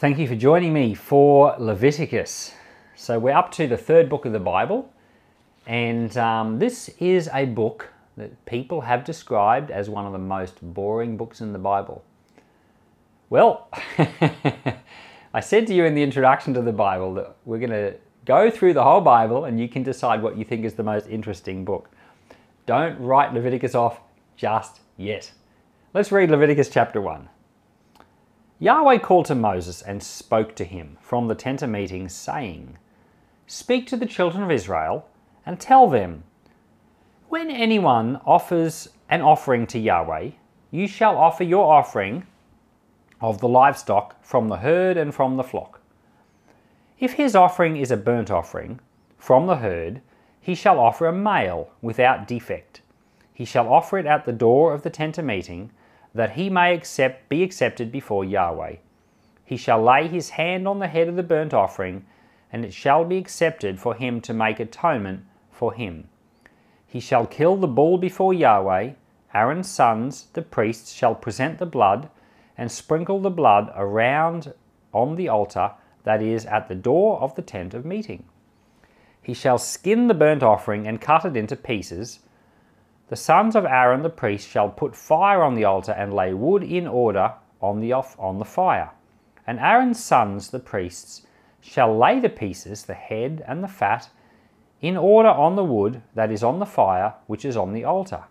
Thank you for joining me for Leviticus. So, we're up to the third book of the Bible, and um, this is a book that people have described as one of the most boring books in the Bible. Well, I said to you in the introduction to the Bible that we're going to go through the whole Bible and you can decide what you think is the most interesting book. Don't write Leviticus off just yet. Let's read Leviticus chapter 1. Yahweh called to Moses and spoke to him from the tent of meeting, saying, Speak to the children of Israel and tell them, When anyone offers an offering to Yahweh, you shall offer your offering of the livestock from the herd and from the flock. If his offering is a burnt offering from the herd, he shall offer a male without defect. He shall offer it at the door of the tent of meeting that he may accept, be accepted before Yahweh. He shall lay his hand on the head of the burnt offering, and it shall be accepted for him to make atonement for him. He shall kill the bull before Yahweh. Aaron's sons, the priests, shall present the blood and sprinkle the blood around on the altar that is at the door of the tent of meeting. He shall skin the burnt offering and cut it into pieces the sons of Aaron the priest shall put fire on the altar and lay wood in order on the off on the fire. And Aaron's sons the priests shall lay the pieces, the head and the fat, in order on the wood that is on the fire, which is on the altar.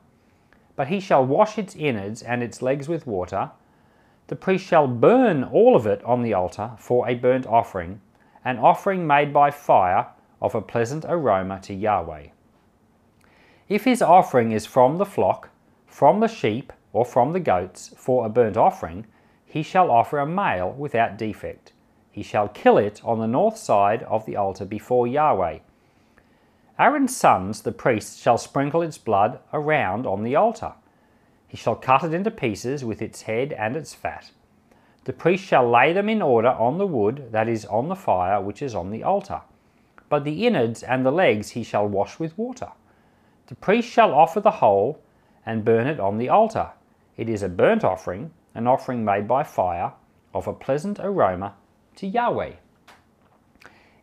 But he shall wash its innards and its legs with water. The priest shall burn all of it on the altar for a burnt offering, an offering made by fire of a pleasant aroma to Yahweh. If his offering is from the flock, from the sheep, or from the goats for a burnt offering, he shall offer a male without defect. He shall kill it on the north side of the altar before Yahweh. Aaron's sons, the priests, shall sprinkle its blood around on the altar. He shall cut it into pieces with its head and its fat. The priest shall lay them in order on the wood that is on the fire which is on the altar. But the innards and the legs he shall wash with water. The priest shall offer the whole and burn it on the altar. It is a burnt offering, an offering made by fire, of a pleasant aroma to Yahweh.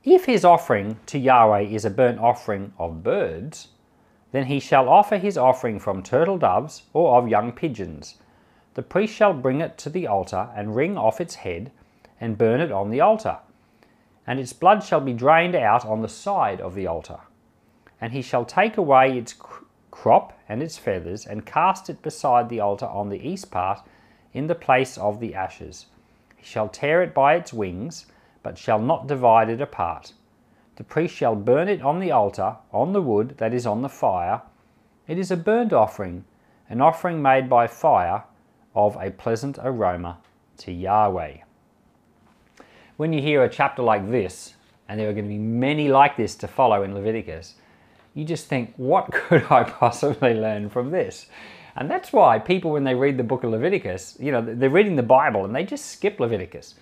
If his offering to Yahweh is a burnt offering of birds, then he shall offer his offering from turtle doves or of young pigeons. The priest shall bring it to the altar and wring off its head and burn it on the altar. And its blood shall be drained out on the side of the altar and he shall take away its crop and its feathers, and cast it beside the altar on the east part, in the place of the ashes. He shall tear it by its wings, but shall not divide it apart. The priest shall burn it on the altar, on the wood that is on the fire. It is a burnt offering, an offering made by fire, of a pleasant aroma to Yahweh. When you hear a chapter like this, and there are going to be many like this to follow in Leviticus, you just think, what could I possibly learn from this? And that's why people, when they read the book of Leviticus, you know, they're reading the Bible and they just skip Leviticus.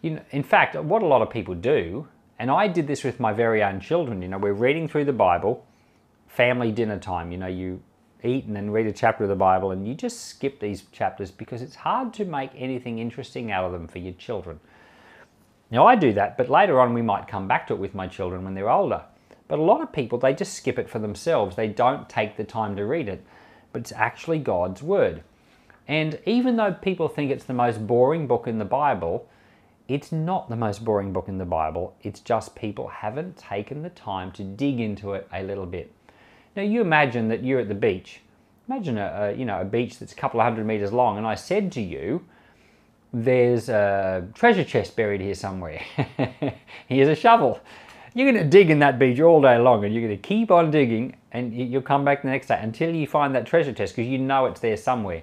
You know, in fact, what a lot of people do, and I did this with my very own children, you know, we're reading through the Bible, family dinner time, you know, you eat and then read a chapter of the Bible and you just skip these chapters because it's hard to make anything interesting out of them for your children. Now, I do that, but later on we might come back to it with my children when they're older. But a lot of people, they just skip it for themselves. They don't take the time to read it. But it's actually God's Word. And even though people think it's the most boring book in the Bible, it's not the most boring book in the Bible. It's just people haven't taken the time to dig into it a little bit. Now, you imagine that you're at the beach. Imagine a, a you know a beach that's a couple of hundred meters long, and I said to you, "There's a treasure chest buried here somewhere. Here's a shovel you're going to dig in that beach all day long and you're going to keep on digging and you'll come back the next day until you find that treasure chest because you know it's there somewhere.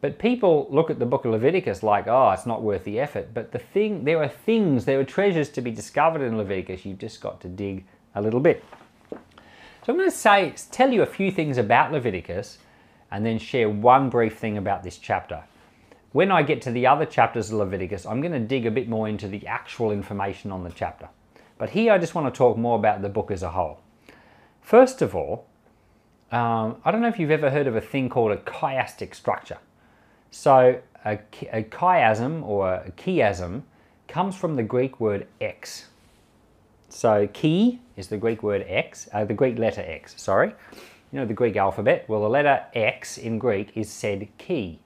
But people look at the book of Leviticus like, oh, it's not worth the effort. But the thing, there are things, there are treasures to be discovered in Leviticus. You've just got to dig a little bit. So I'm going to say, tell you a few things about Leviticus and then share one brief thing about this chapter. When I get to the other chapters of Leviticus, I'm going to dig a bit more into the actual information on the chapter. But here I just want to talk more about the book as a whole. First of all, um, I don't know if you've ever heard of a thing called a chiastic structure. So a, a chiasm or a chiasm comes from the Greek word X. So chi is the Greek word X, uh, the Greek letter X, sorry. You know the Greek alphabet? Well, the letter X in Greek is said chi,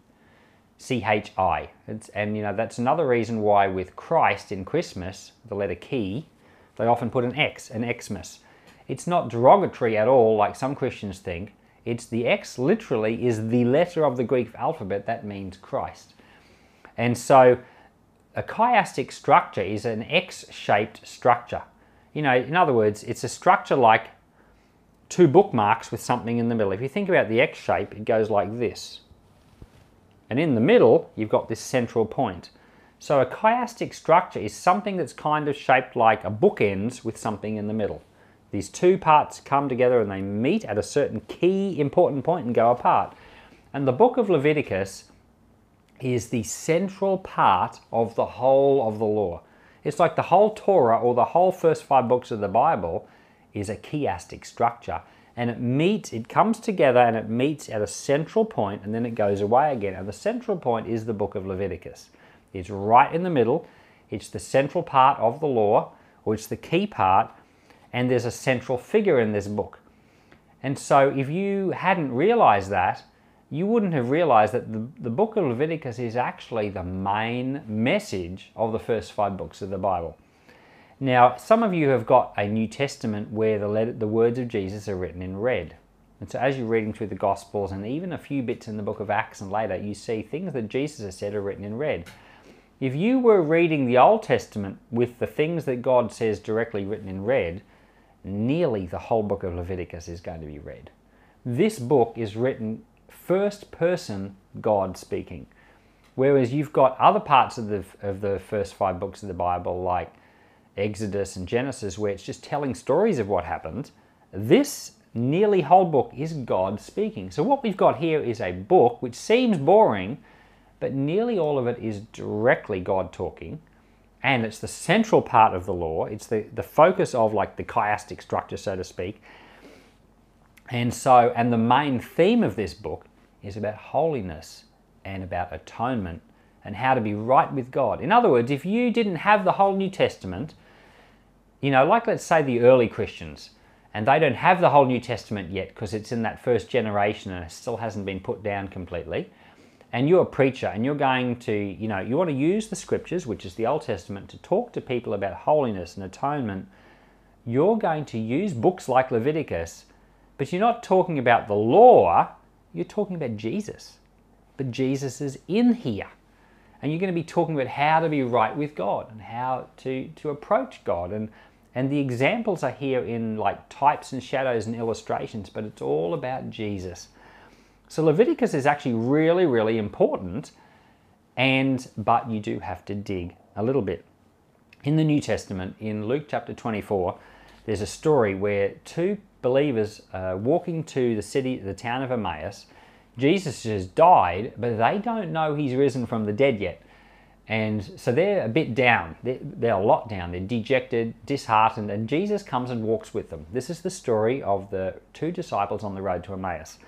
C-H-I. and you know, that's another reason why with Christ in Christmas, the letter chi, they often put an X, an Xmas. It's not derogatory at all like some Christians think. It's the X literally is the letter of the Greek alphabet that means Christ. And so a chiastic structure is an X-shaped structure. You know, in other words, it's a structure like two bookmarks with something in the middle. If you think about the X shape, it goes like this. And in the middle, you've got this central point. So a chiastic structure is something that's kind of shaped like a bookends with something in the middle. These two parts come together and they meet at a certain key important point and go apart. And the book of Leviticus is the central part of the whole of the law. It's like the whole Torah or the whole first five books of the Bible is a chiastic structure. And it meets, it comes together and it meets at a central point and then it goes away again. And the central point is the book of Leviticus. It's right in the middle. It's the central part of the law, or it's the key part, and there's a central figure in this book. And so if you hadn't realized that, you wouldn't have realized that the, the book of Leviticus is actually the main message of the first five books of the Bible. Now, some of you have got a New Testament where the, letter, the words of Jesus are written in red. And so as you're reading through the Gospels and even a few bits in the book of Acts and later, you see things that Jesus has said are written in red. If you were reading the Old Testament with the things that God says directly written in red, nearly the whole book of Leviticus is going to be red. This book is written first person God speaking. Whereas you've got other parts of the, of the first five books of the Bible, like Exodus and Genesis, where it's just telling stories of what happened. This nearly whole book is God speaking. So, what we've got here is a book which seems boring, but nearly all of it is directly God talking. And it's the central part of the law. It's the, the focus of like the chiastic structure, so to speak. And so, and the main theme of this book is about holiness and about atonement and how to be right with God. In other words, if you didn't have the whole New Testament, you know, like let's say the early Christians, and they don't have the whole New Testament yet because it's in that first generation and it still hasn't been put down completely. And you're a preacher and you're going to, you know, you want to use the scriptures, which is the Old Testament, to talk to people about holiness and atonement. You're going to use books like Leviticus, but you're not talking about the law, you're talking about Jesus. But Jesus is in here. And you're going to be talking about how to be right with God and how to, to approach God. And, and the examples are here in like types and shadows and illustrations, but it's all about Jesus. So Leviticus is actually really, really important. And but you do have to dig a little bit. In the New Testament, in Luke chapter 24, there's a story where two believers uh, walking to the city, the town of Emmaus. Jesus has died, but they don't know he's risen from the dead yet. And so they're a bit down. They're, they're, a lot down. They're dejected, disheartened, and Jesus comes and walks with them. This is the story of the two disciples on the road to Emmaus.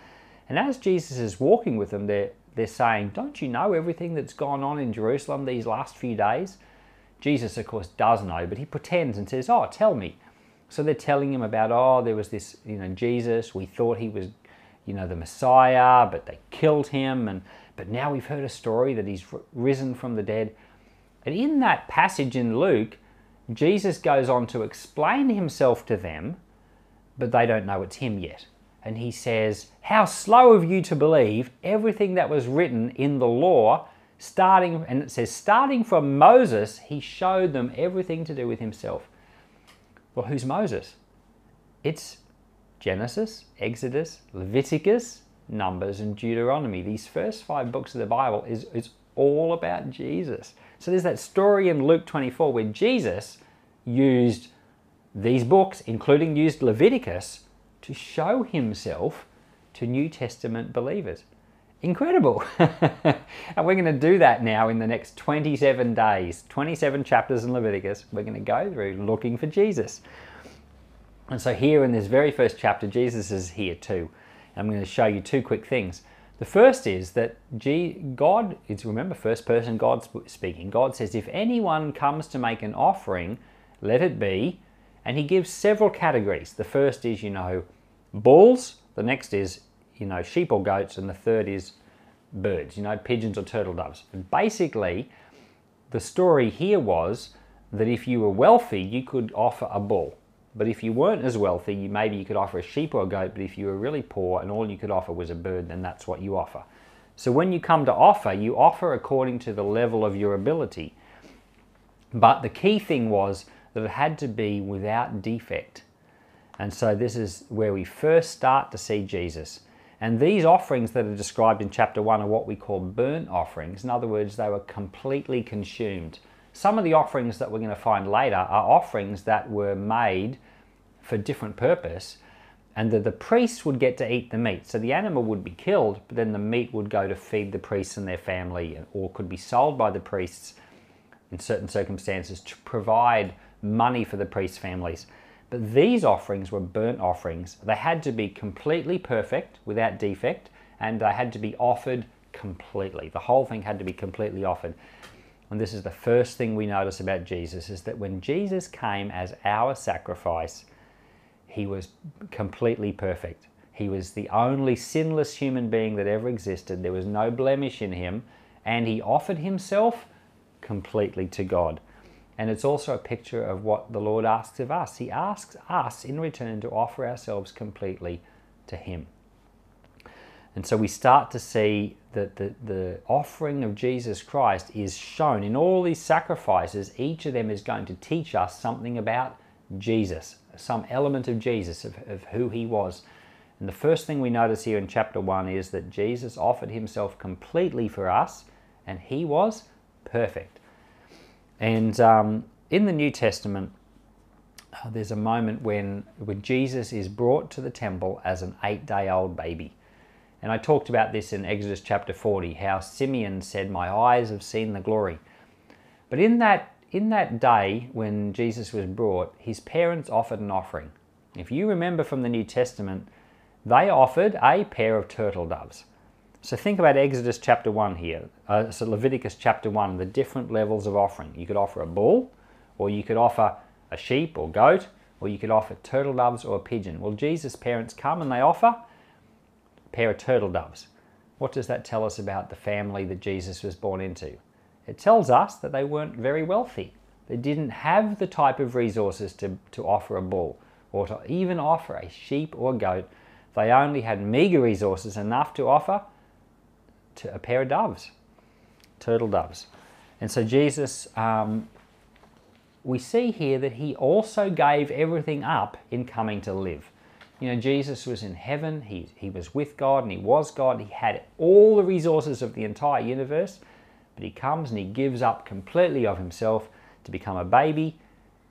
And as Jesus is walking with them, they're, they're saying, Don't you know everything that's gone on in Jerusalem these last few days? Jesus, of course, does know, but he pretends and says, Oh, tell me. So they're telling him about, oh, there was this, you know, Jesus. We thought he was, you know, the Messiah, but they killed him. And but now we've heard a story that he's risen from the dead. And in that passage in Luke, Jesus goes on to explain himself to them, but they don't know it's him yet. And he says, How slow of you to believe everything that was written in the law, starting, and it says, starting from Moses, he showed them everything to do with himself. Well, who's Moses? It's Genesis, Exodus, Leviticus, Numbers, and Deuteronomy. These first five books of the Bible is, is all about Jesus. So there's that story in Luke 24 where Jesus used these books, including used Leviticus, to show himself to New Testament believers. Incredible. and we're going to do that now in the next 27 days, 27 chapters in Leviticus. We're going to go through looking for Jesus. And so, here in this very first chapter, Jesus is here too. I'm going to show you two quick things. The first is that God, it's remember first person God speaking. God says, if anyone comes to make an offering, let it be. And he gives several categories. The first is, you know, bulls. The next is, you know, sheep or goats. And the third is birds, you know, pigeons or turtle doves. And basically, the story here was that if you were wealthy, you could offer a bull. But if you weren't as wealthy, you, maybe you could offer a sheep or a goat. But if you were really poor and all you could offer was a bird, then that's what you offer. So when you come to offer, you offer according to the level of your ability. But the key thing was that it had to be without defect. And so this is where we first start to see Jesus. And these offerings that are described in chapter 1 are what we call burnt offerings. In other words, they were completely consumed. Some of the offerings that we're going to find later are offerings that were made for different purpose and that the priests would get to eat the meat. So the animal would be killed, but then the meat would go to feed the priests and their family or could be sold by the priests in certain circumstances to provide money for the priests' families. But these offerings were burnt offerings. They had to be completely perfect, without defect, and they had to be offered completely. The whole thing had to be completely offered. And this is the first thing we notice about Jesus is that when Jesus came as our sacrifice, he was completely perfect. He was the only sinless human being that ever existed. There was no blemish in him, and he offered himself completely to God. And it's also a picture of what the Lord asks of us. He asks us in return to offer ourselves completely to Him. And so we start to see that the, the offering of Jesus Christ is shown in all these sacrifices. Each of them is going to teach us something about Jesus, some element of Jesus, of, of who He was. And the first thing we notice here in chapter 1 is that Jesus offered Himself completely for us, and He was perfect. And um, in the New Testament, uh, there's a moment when, when Jesus is brought to the temple as an eight day old baby. And I talked about this in Exodus chapter 40, how Simeon said, My eyes have seen the glory. But in that, in that day when Jesus was brought, his parents offered an offering. If you remember from the New Testament, they offered a pair of turtle doves. So think about Exodus chapter 1 here. Uh, so Leviticus chapter 1, the different levels of offering. You could offer a bull, or you could offer a sheep or goat, or you could offer turtle doves or a pigeon. Well, Jesus' parents come and they offer a pair of turtle doves. What does that tell us about the family that Jesus was born into? It tells us that they weren't very wealthy. They didn't have the type of resources to, to offer a bull or to even offer a sheep or goat. They only had meager resources enough to offer to a pair of doves, turtle doves. And so Jesus, um, we see here that he also gave everything up in coming to live. You know, Jesus was in heaven, he, he was with God and he was God. He had all the resources of the entire universe, but he comes and he gives up completely of himself to become a baby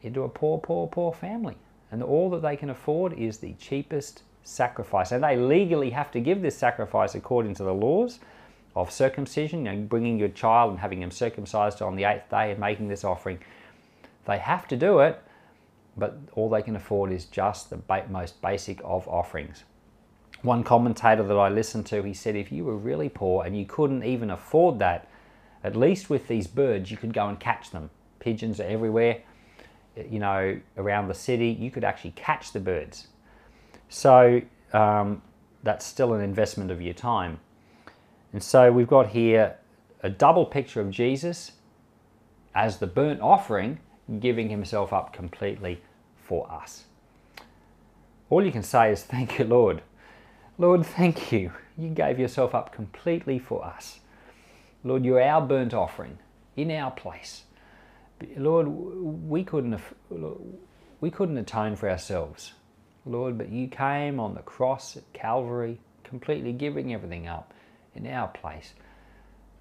into a poor, poor, poor family. And all that they can afford is the cheapest sacrifice. And they legally have to give this sacrifice according to the laws of circumcision, know, bringing your child and having him circumcised on the eighth day and making this offering. They have to do it, but all they can afford is just the most basic of offerings. One commentator that I listened to, he said, if you were really poor and you couldn't even afford that, at least with these birds, you could go and catch them. Pigeons are everywhere, you know, around the city. You could actually catch the birds. So um, that's still an investment of your time. And so we've got here a double picture of Jesus as the burnt offering, giving himself up completely for us. All you can say is, Thank you, Lord. Lord, thank you. You gave yourself up completely for us. Lord, you're our burnt offering in our place. Lord, we couldn't, we couldn't atone for ourselves, Lord, but you came on the cross at Calvary, completely giving everything up in our place.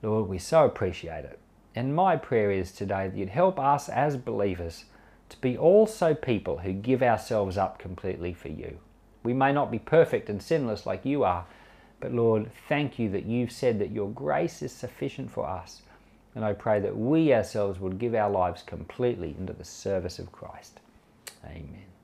Lord, we so appreciate it. And my prayer is today that you'd help us as believers to be also people who give ourselves up completely for you. We may not be perfect and sinless like you are, but Lord, thank you that you've said that your grace is sufficient for us. And I pray that we ourselves would give our lives completely into the service of Christ. Amen.